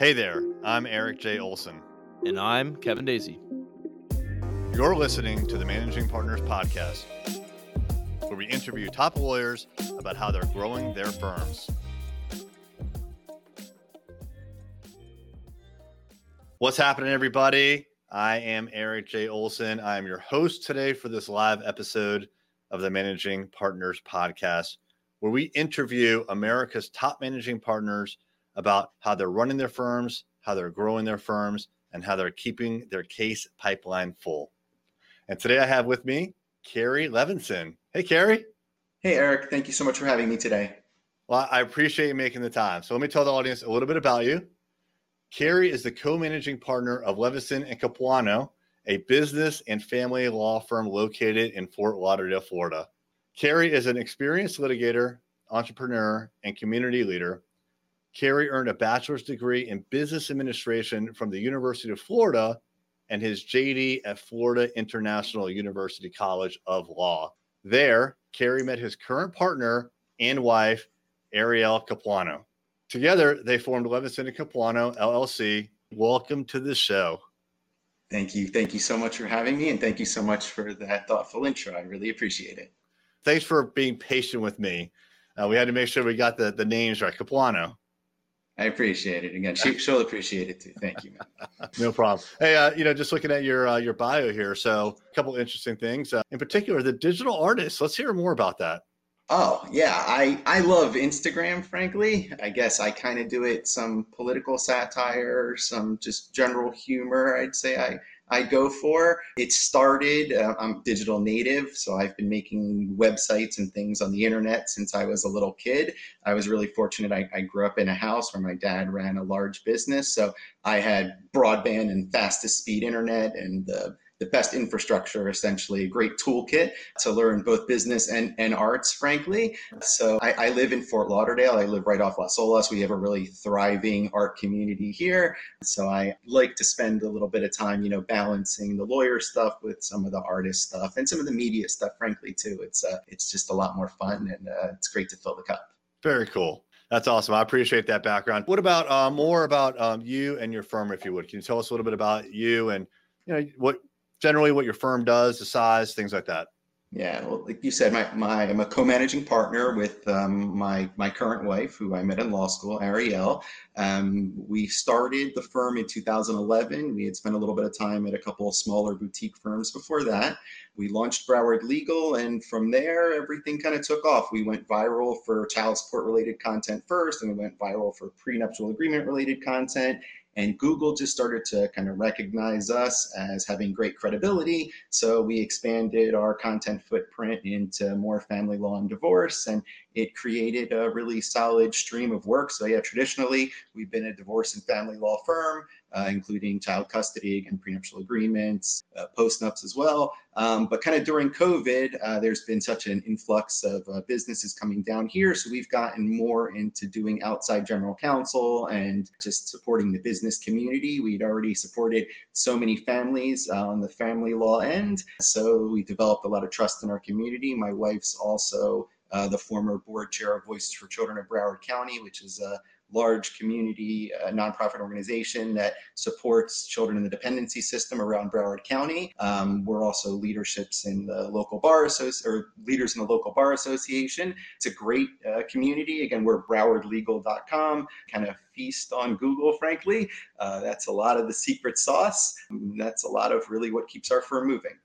Hey there, I'm Erik J. Olson. And I'm Kevin Daisy. You're listening to the Managing Partners Podcast, where we interview top lawyers about how they're growing their firms. What's happening, everybody? I am Erik J. Olson. I am your host today for this live episode of the Managing Partners Podcast, where we interview America's top managing partners about how they're running their firms, how they're growing their firms, and how they're keeping their case pipeline full. And today I have with me Cary Levinson. Hey, Cary. Hey, Erik. Thank you so much for having me today. Well, I appreciate you making the time. So let me tell the audience a little bit about you. Cary is the co-managing partner of Levinson and Capuano, a business and family law firm located in Fort Lauderdale, Florida. Cary is an experienced litigator, entrepreneur, and community leader Cary earned a bachelor's degree in business administration from the University of Florida and his JD at Florida International University College of Law. There, Cary met his current partner and wife, Ariel Capuano. Together, they formed Levinson and Capuano LLC. Welcome to the show. Thank you. Thank you so much for having me, and thank you so much for that thoughtful intro. I really appreciate it. Thanks for being patient with me. Uh, we had to make sure we got the, the names right. Capuano. I appreciate it. Again, she, she'll appreciate it too. Thank you, man. no problem. Hey, uh, you know, just looking at your uh, your bio here, so a couple interesting things. Uh, in particular, the digital artist. Let's hear more about that. Oh yeah, I I love Instagram. Frankly, I guess I kind of do it some political satire, some just general humor. I'd say I I go for. It started, uh, I'm digital native, so I've been making websites and things on the internet since I was a little kid. I was really fortunate. I, I grew up in a house where my dad ran a large business, so I had broadband and fastest speed internet and the the best infrastructure, essentially, a great toolkit to learn both business and, and arts, frankly. So I, I live in Fort Lauderdale. I live right off Las Olas. We have a really thriving art community here. So I like to spend a little bit of time, you know, balancing the lawyer stuff with some of the artist stuff and some of the media stuff, frankly, too. It's uh, it's just a lot more fun and uh, it's great to fill the cup. Very cool. That's awesome. I appreciate that background. What about uh, more about um, you and your firm, if you would? Can you tell us a little bit about you and you know what generally what your firm does, the size, things like that. Yeah, well, like you said, my, my I'm a co-managing partner with um, my my current wife, who I met in law school, Ariel. Um, we started the firm in 2011. We had spent a little bit of time at a couple of smaller boutique firms before that. We launched Broward Legal, and from there, everything kind of took off. We went viral for child support related content first, and we went viral for prenuptial agreement related content, and Google just started to kind of recognize us as having great credibility. So we expanded our content footprint into more family law and divorce, and it created a really solid stream of work. So, yeah, traditionally, we've been a divorce and family law firm uh, including child custody and prenuptial agreements, uh, postnups as well. Um, but kind of during COVID, uh, there's been such an influx of uh, businesses coming down here. So we've gotten more into doing outside general counsel and just supporting the business community. We'd already supported so many families uh, on the family law end. So we developed a lot of trust in our community. My wife's also uh, the former board chair of Voices for Children of Broward County, which is a large community uh, nonprofit organization that supports children in the dependency system around Broward County. Um, we're also leaderships in the local bar or leaders in the local bar association. It's a great uh, community. Again, we're browardlegal.com, kind of feast on Google, frankly. Uh, that's a lot of the secret sauce. That's a lot of really what keeps our firm moving.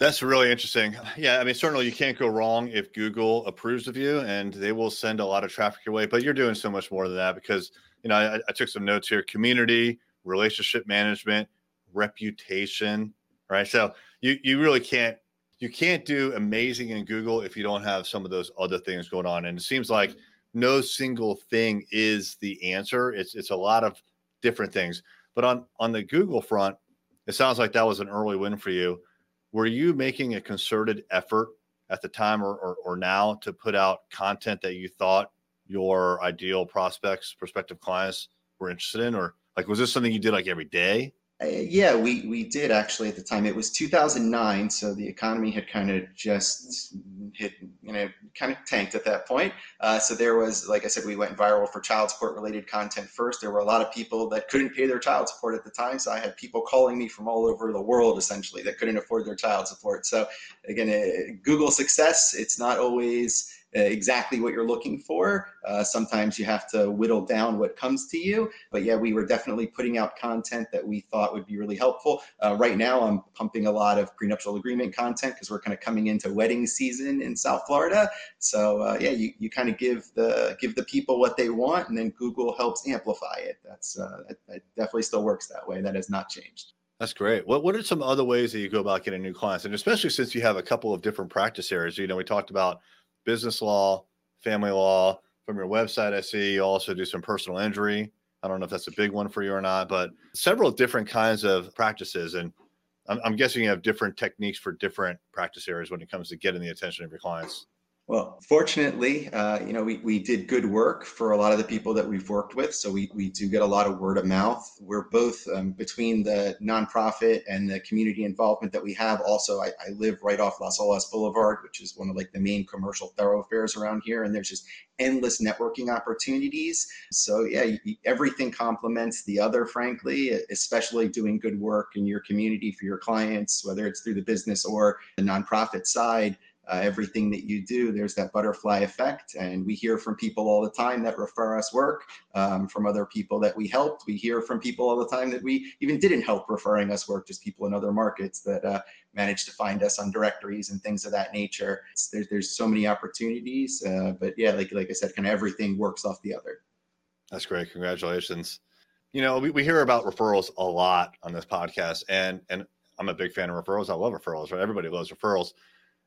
That's really interesting. Yeah, I mean, certainly you can't go wrong if Google approves of you, and they will send a lot of traffic your way. But you're doing so much more than that because you know I, I took some notes here: community, relationship management, reputation. Right. So you you really can't you can't do amazing in Google if you don't have some of those other things going on. And it seems like no single thing is the answer. It's it's a lot of different things. But on on the Google front, it sounds like that was an early win for you were you making a concerted effort at the time or, or, or now to put out content that you thought your ideal prospects, prospective clients were interested in? Or like, was this something you did like every day? Uh, yeah, we, we did actually at the time. It was 2009, so the economy had kind of just hit, you know, kind of tanked at that point. Uh, so there was, like I said, we went viral for child support related content first. There were a lot of people that couldn't pay their child support at the time. So I had people calling me from all over the world essentially that couldn't afford their child support. So again, uh, Google success, it's not always exactly what you're looking for. Uh, sometimes you have to whittle down what comes to you. But yeah, we were definitely putting out content that we thought would be really helpful. Uh, right now, I'm pumping a lot of prenuptial agreement content because we're kind of coming into wedding season in South Florida. So uh, yeah, you, you kind of give the give the people what they want, and then Google helps amplify it. That's uh, that, that definitely still works that way. That has not changed. That's great. What what are some other ways that you go about getting new clients, and especially since you have a couple of different practice areas? You know, we talked about business law, family law. From your website, I see you also do some personal injury. I don't know if that's a big one for you or not, but several different kinds of practices. And I'm, I'm guessing you have different techniques for different practice areas when it comes to getting the attention of your clients. Well, fortunately, uh, you know, we, we did good work for a lot of the people that we've worked with. So we, we do get a lot of word of mouth. We're both um, between the nonprofit and the community involvement that we have. Also, I, I live right off Las Olas Boulevard, which is one of like the main commercial thoroughfares around here. And there's just endless networking opportunities. So yeah, everything complements the other, frankly, especially doing good work in your community for your clients, whether it's through the business or the nonprofit side uh, everything that you do, there's that butterfly effect. And we hear from people all the time that refer us work, um, from other people that we helped. We hear from people all the time that we even didn't help referring us work, just people in other markets that uh, managed to find us on directories and things of that nature. There's, there's so many opportunities. Uh, but yeah, like, like I said, kind of everything works off the other. That's great. Congratulations. You know, we, we hear about referrals a lot on this podcast, and and I'm a big fan of referrals. I love referrals, right? Everybody loves referrals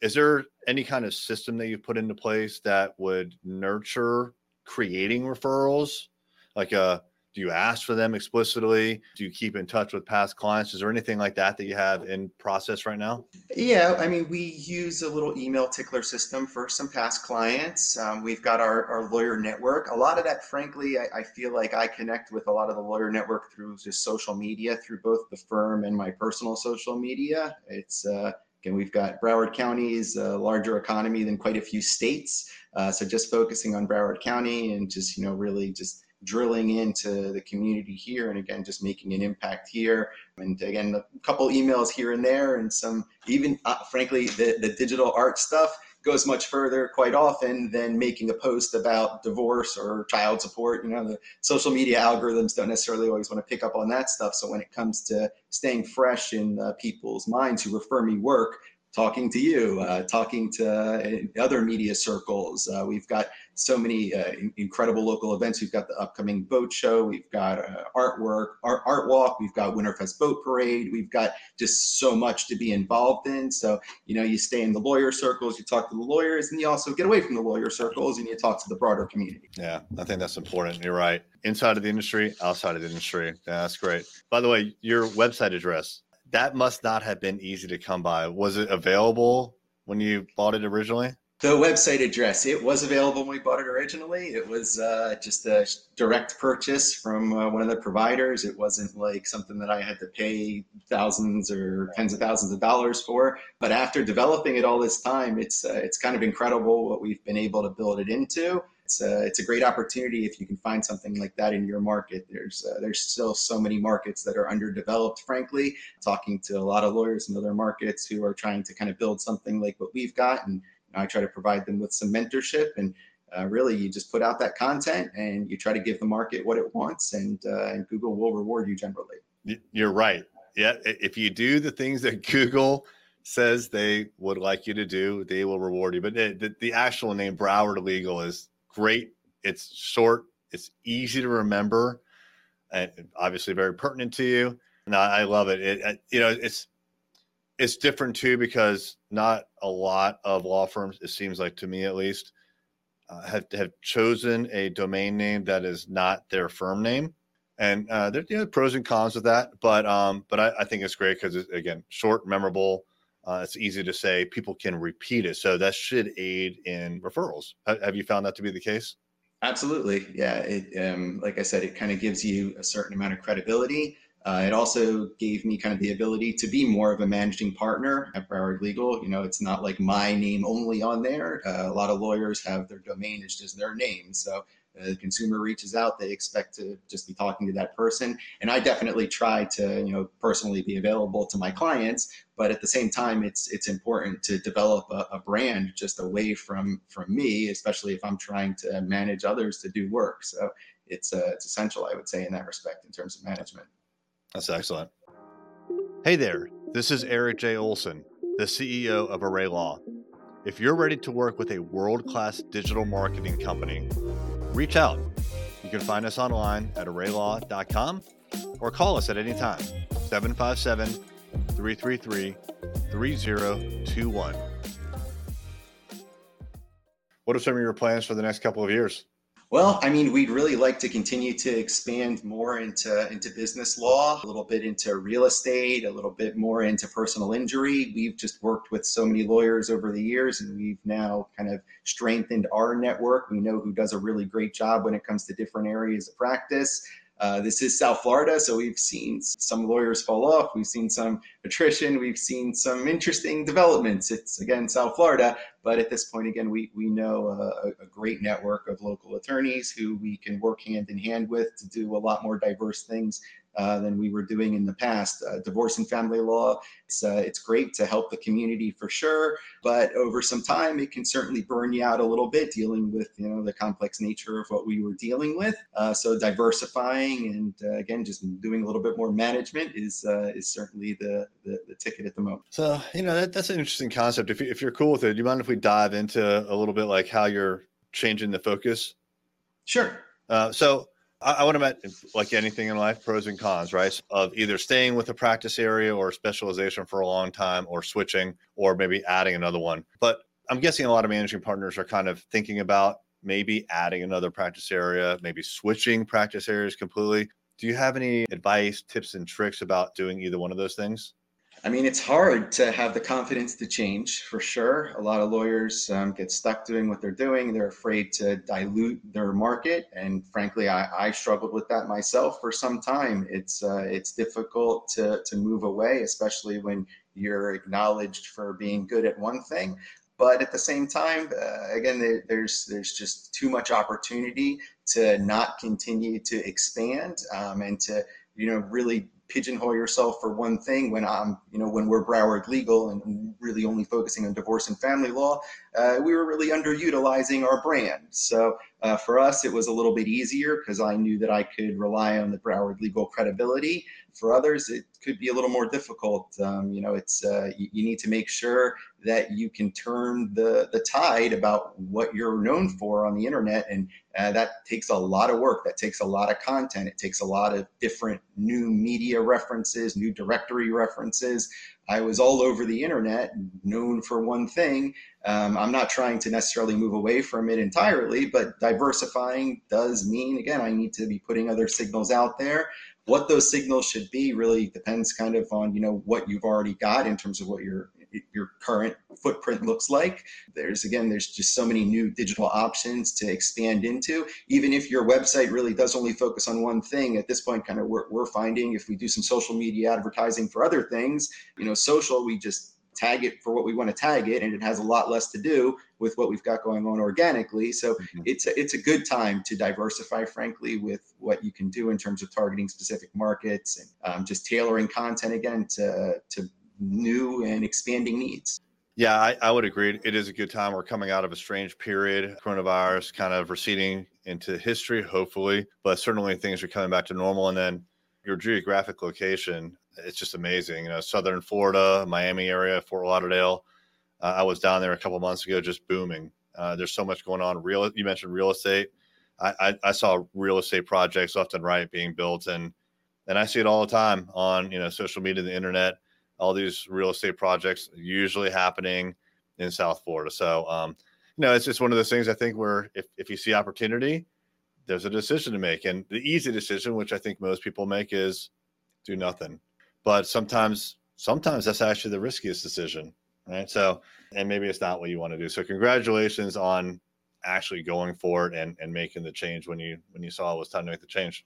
is there any kind of system that you've put into place that would nurture creating referrals? Like uh do you ask for them explicitly? Do you keep in touch with past clients? Is there anything like that that you have in process right now? Yeah i mean we use a little email tickler system for some past clients. Um, we've got our, our lawyer network. A lot of that frankly I, I, feel like i connect with a lot of the lawyer network through just social media through both the firm and my personal social media. It's uh, Again, we've got Broward County's a larger economy than quite a few states. Uh, so just focusing on Broward County and just, you know, really just drilling into the community here and again just making an impact here and again a couple emails here and there and some even uh, frankly the, the digital art stuff goes much further quite often than making a post about divorce or child support. You know, the social media algorithms don't necessarily always want to pick up on that stuff. So when it comes to staying fresh in uh, people's minds who refer me work, talking to you, uh, talking to uh, other media circles. Uh, we've got so many uh, incredible local events. We've got the upcoming boat show. We've got uh, artwork, art, art walk. We've got Winterfest boat parade. We've got just so much to be involved in. So, you know, you stay in the lawyer circles, you talk to the lawyers, and you also get away from the lawyer circles and you talk to the broader community. Yeah, I think that's important. You're right. Inside of the industry, outside of the industry. Yeah, that's great. By the way, your website address, that must not have been easy to come by. Was it available when you bought it originally? The website address, it was available when we bought it originally. It was uh, just a direct purchase from uh, one of the providers. It wasn't like something that I had to pay thousands or tens of thousands of dollars for. But after developing it all this time, it's uh, it's kind of incredible what we've been able to build it into. It's a, it's a great opportunity if you can find something like that in your market. There's uh, there's still so many markets that are underdeveloped. Frankly, talking to a lot of lawyers in other markets who are trying to kind of build something like what we've got and I try to provide them with some mentorship and uh, really you just put out that content and you try to give the market what it wants and, uh, and Google will reward you generally. You're right. Yeah. If you do the things that Google says they would like you to do, they will reward you. But the, the, the actual name Broward Legal is great. It's short. It's easy to remember and obviously very pertinent to you. And I, I love it. it. You know, it's it's different too because not a lot of law firms, it seems like to me at least, uh, have have chosen a domain name that is not their firm name, and uh, there's you know, pros and cons with that. But um, but I, I think it's great because again short, memorable. Uh, it's easy to say. People can repeat it, so that should aid in referrals. Have, have you found that to be the case? Absolutely, yeah. It, um, like I said, it kind of gives you a certain amount of credibility Uh, it also gave me kind of the ability to be more of a managing partner at Broward Legal. You know, it's not like my name only on there. Uh, a lot of lawyers have their domain as just their name. So uh, the consumer reaches out, they expect to just be talking to that person. And I definitely try to, you know, personally be available to my clients, but at the same time, it's it's important to develop a, a brand just away from from me, especially if I'm trying to manage others to do work. So it's uh, it's essential, I would say, in that respect, in terms of management. That's excellent. Hey there, this is Erik J. Olson, the CEO of Array Law. If you're ready to work with a world class digital marketing company, reach out. You can find us online at arraylaw.com or call us at any time 757 333 3021. What are some of your plans for the next couple of years? Well, I mean, we'd really like to continue to expand more into, into business law, a little bit into real estate, a little bit more into personal injury. We've just worked with so many lawyers over the years, and we've now kind of strengthened our network. We know who does a really great job when it comes to different areas of practice. Uh, this is South Florida, so we've seen some lawyers fall off. We've seen some attrition. We've seen some interesting developments. It's again South Florida, but at this point, again, we we know a, a, great network of local attorneys who we can work hand in hand with to do a lot more diverse things uh, than we were doing in the past. Uh, divorce and family law, it's, uh, it's great to help the community for sure, but over some time, it can certainly burn you out a little bit dealing with you know the complex nature of what we were dealing with. Uh, so diversifying and uh, again, just doing a little bit more management is is certainly the, the, the ticket at the moment. So you know that, that's an interesting concept. If, you, if you're cool with it, do you mind if we dive into a little bit like how you're changing the focus? Sure. so I, I would imagine, like anything in life, pros and cons, right? Of either staying with a practice area or specialization for a long time, or switching, or maybe adding another one. But I'm guessing a lot of managing partners are kind of thinking about maybe adding another practice area, maybe switching practice areas completely. Do you have any advice, tips, and tricks about doing either one of those things? I mean, it's hard to have the confidence to change for sure. A lot of lawyers um, get stuck doing what they're doing. They're afraid to dilute their market, and frankly, I, I struggled with that myself for some time. It's uh, it's difficult to to move away, especially when you're acknowledged for being good at one thing. But at the same time, uh, again, there, there's there's just too much opportunity to not continue to expand um, and to you know really pigeonhole yourself for one thing when I'm, you know, when we're Broward Legal and really only focusing on divorce and family law, uh, we were really underutilizing our brand. So uh, for us, it was a little bit easier because I knew that I could rely on the Broward Legal credibility. For others, it could be a little more difficult. Um, you know, it's uh, you, you, need to make sure that you can turn the the tide about what you're known for on the internet, and uh, that takes a lot of work. That takes a lot of content. It takes a lot of different new media references, new directory references. I was all over the internet, known for one thing. Um, I'm not trying to necessarily move away from it entirely, but diversifying does mean, again, I need to be putting other signals out there. What those signals should be really depends kind of on, you know, what you've already got in terms of what your your current footprint looks like. There's again, there's just so many new digital options to expand into. Even if your website really does only focus on one thing, at this point, kind of we're, we're finding if we do some social media advertising for other things, you know, social, we just tag it for what we want to tag it and it has a lot less to do with what we've got going on organically so mm-hmm. it's a, it's a good time to diversify frankly with what you can do in terms of targeting specific markets and um, just tailoring content again to to new and expanding needs. Yeah, I, I, would agree. It is a good time. We're coming out of a strange period, coronavirus kind of receding into history, hopefully, but certainly things are coming back to normal. And then your geographic location, it's just amazing. You know, Southern Florida, Miami area, Fort Lauderdale. Uh, I was down there a couple months ago, just booming. Uh, there's so much going on. Real, you mentioned real estate. I, I, I saw real estate projects left and right being built, and and I see it all the time on you know social media, the internet all these real estate projects usually happening in South Florida. So, um, you know, it's just one of those things I think where if, if you see opportunity, there's a decision to make. And the easy decision, which I think most people make, is do nothing. But sometimes, sometimes that's actually the riskiest decision. Right. So, and maybe it's not what you want to do. So, congratulations on actually going for it and, and making the change when you when you saw it was time to make the change.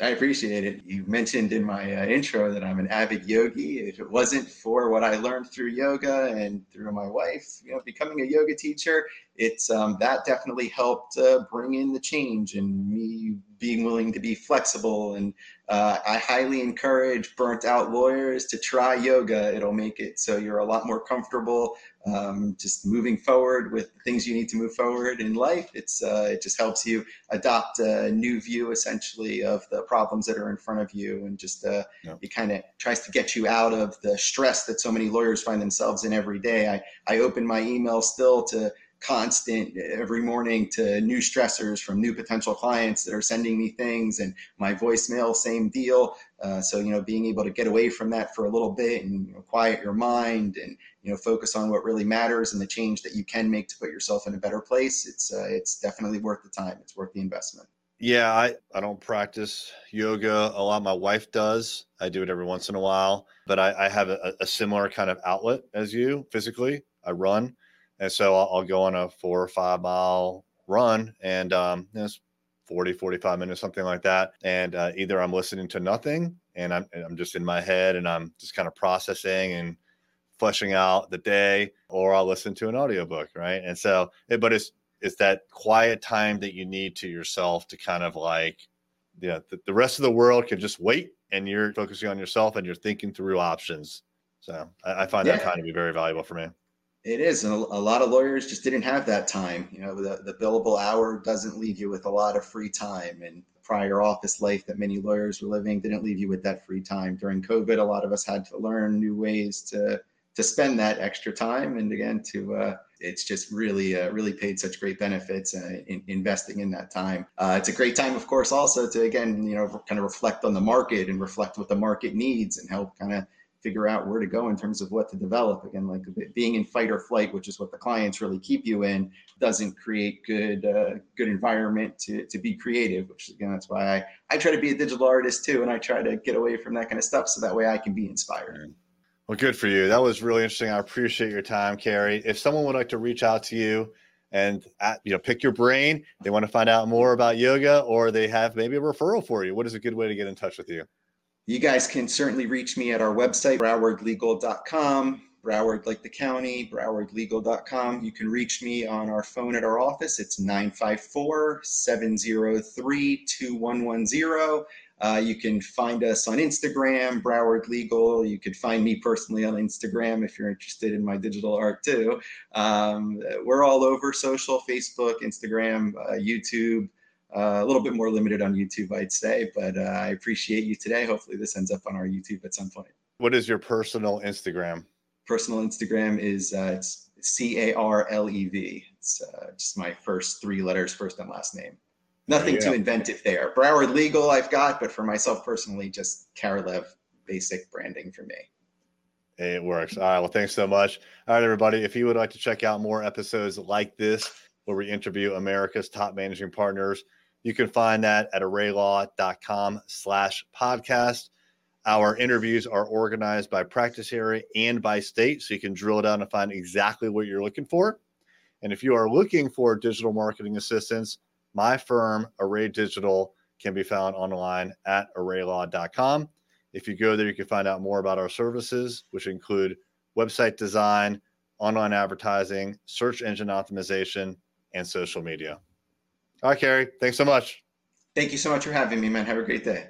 I appreciate it. You mentioned in my uh, intro that I'm an avid yogi. If it wasn't for what I learned through yoga and through my wife, you know, becoming a yoga teacher, it's um, that definitely helped uh, bring in the change and me being willing to be flexible. And uh, I highly encourage burnt out lawyers to try yoga. It'll make it so you're a lot more comfortable um, just moving forward with things you need to move forward in life. It's uh, it just helps you adopt a new view essentially of the problems that are in front of you, and just uh, yep. it kind of tries to get you out of the stress that so many lawyers find themselves in every day. I I open my email still to constant every morning to new stressors from new potential clients that are sending me things and my voicemail same deal. Uh, so you know being able to get away from that for a little bit and you know, quiet your mind and you know focus on what really matters and the change that you can make to put yourself in a better place it's uh, it's definitely worth the time. It's worth the investment. Yeah I, I don't practice yoga a lot. My wife does. I do it every once in a while but i, I have a, a similar kind of outlet as you physically. I run and so I'll, I'll go on a four or five mile run and um, it's 40, 45 minutes, something like that. And uh, either I'm listening to nothing and I'm, I'm just in my head and I'm just kind of processing and fleshing out the day, or I'll listen to an audiobook. Right. And so, but it's, it's that quiet time that you need to yourself to kind of like, yeah, the, the rest of the world can just wait and you're focusing on yourself and you're thinking through options. So I, I find yeah. that time to be very valuable for me. It is. And a, lot of lawyers just didn't have that time. You know, the, the billable hour doesn't leave you with a lot of free time. And prior office life that many lawyers were living didn't leave you with that free time. During COVID, a lot of us had to learn new ways to to spend that extra time. And again, to uh, it's just really, uh, really paid such great benefits uh, in investing in that time. Uh, it's a great time, of course, also to again, you know, kind of reflect on the market and reflect what the market needs and help kind of figure out where to go in terms of what to develop. Again, like being in fight or flight, which is what the clients really keep you in, doesn't create good uh, good environment to, to be creative. Which again, that's why I, I try to be a digital artist too, and I try to get away from that kind of stuff so that way I can be inspired. Well, good for you. That was really interesting. I appreciate your time, Cary. If someone would like to reach out to you and at, you know pick your brain, they want to find out more about yoga, or they have maybe a referral for you. What is a good way to get in touch with you? You guys can certainly reach me at our website, browardlegal.com, Broward like the county, browardlegal.com. You can reach me on our phone at our office. It's 954 703 2110. Uh, you can find us on Instagram, Broward Legal. You could find me personally on Instagram if you're interested in my digital art too. Um, we're all over social Facebook, Instagram, uh, YouTube. Uh, a little bit more limited on YouTube, I'd say, but uh, I appreciate you today. Hopefully, this ends up on our YouTube at some point. What is your personal Instagram? Personal Instagram is uh, it's C A R L E V. It's uh, just my first three letters, first and last name. Nothing too inventive there. Broward Legal, I've got, but for myself personally, just Carlev basic branding for me. It works. All right. Well, thanks so much. All right, everybody. If you would like to check out more episodes like this, where we interview America's top managing partners, you can find that at arraylaw.com slash podcast. Our interviews are organized by practice area and by state, so you can drill down and find exactly what you're looking for. And if you are looking for digital marketing assistance, my firm, Array Digital, can be found online at arraylaw.com. If you go there, you can find out more about our services, which include website design, online advertising, search engine optimization, and social media. All right, Cary. Thanks so much. Thank you so much for having me, man. Have a great day.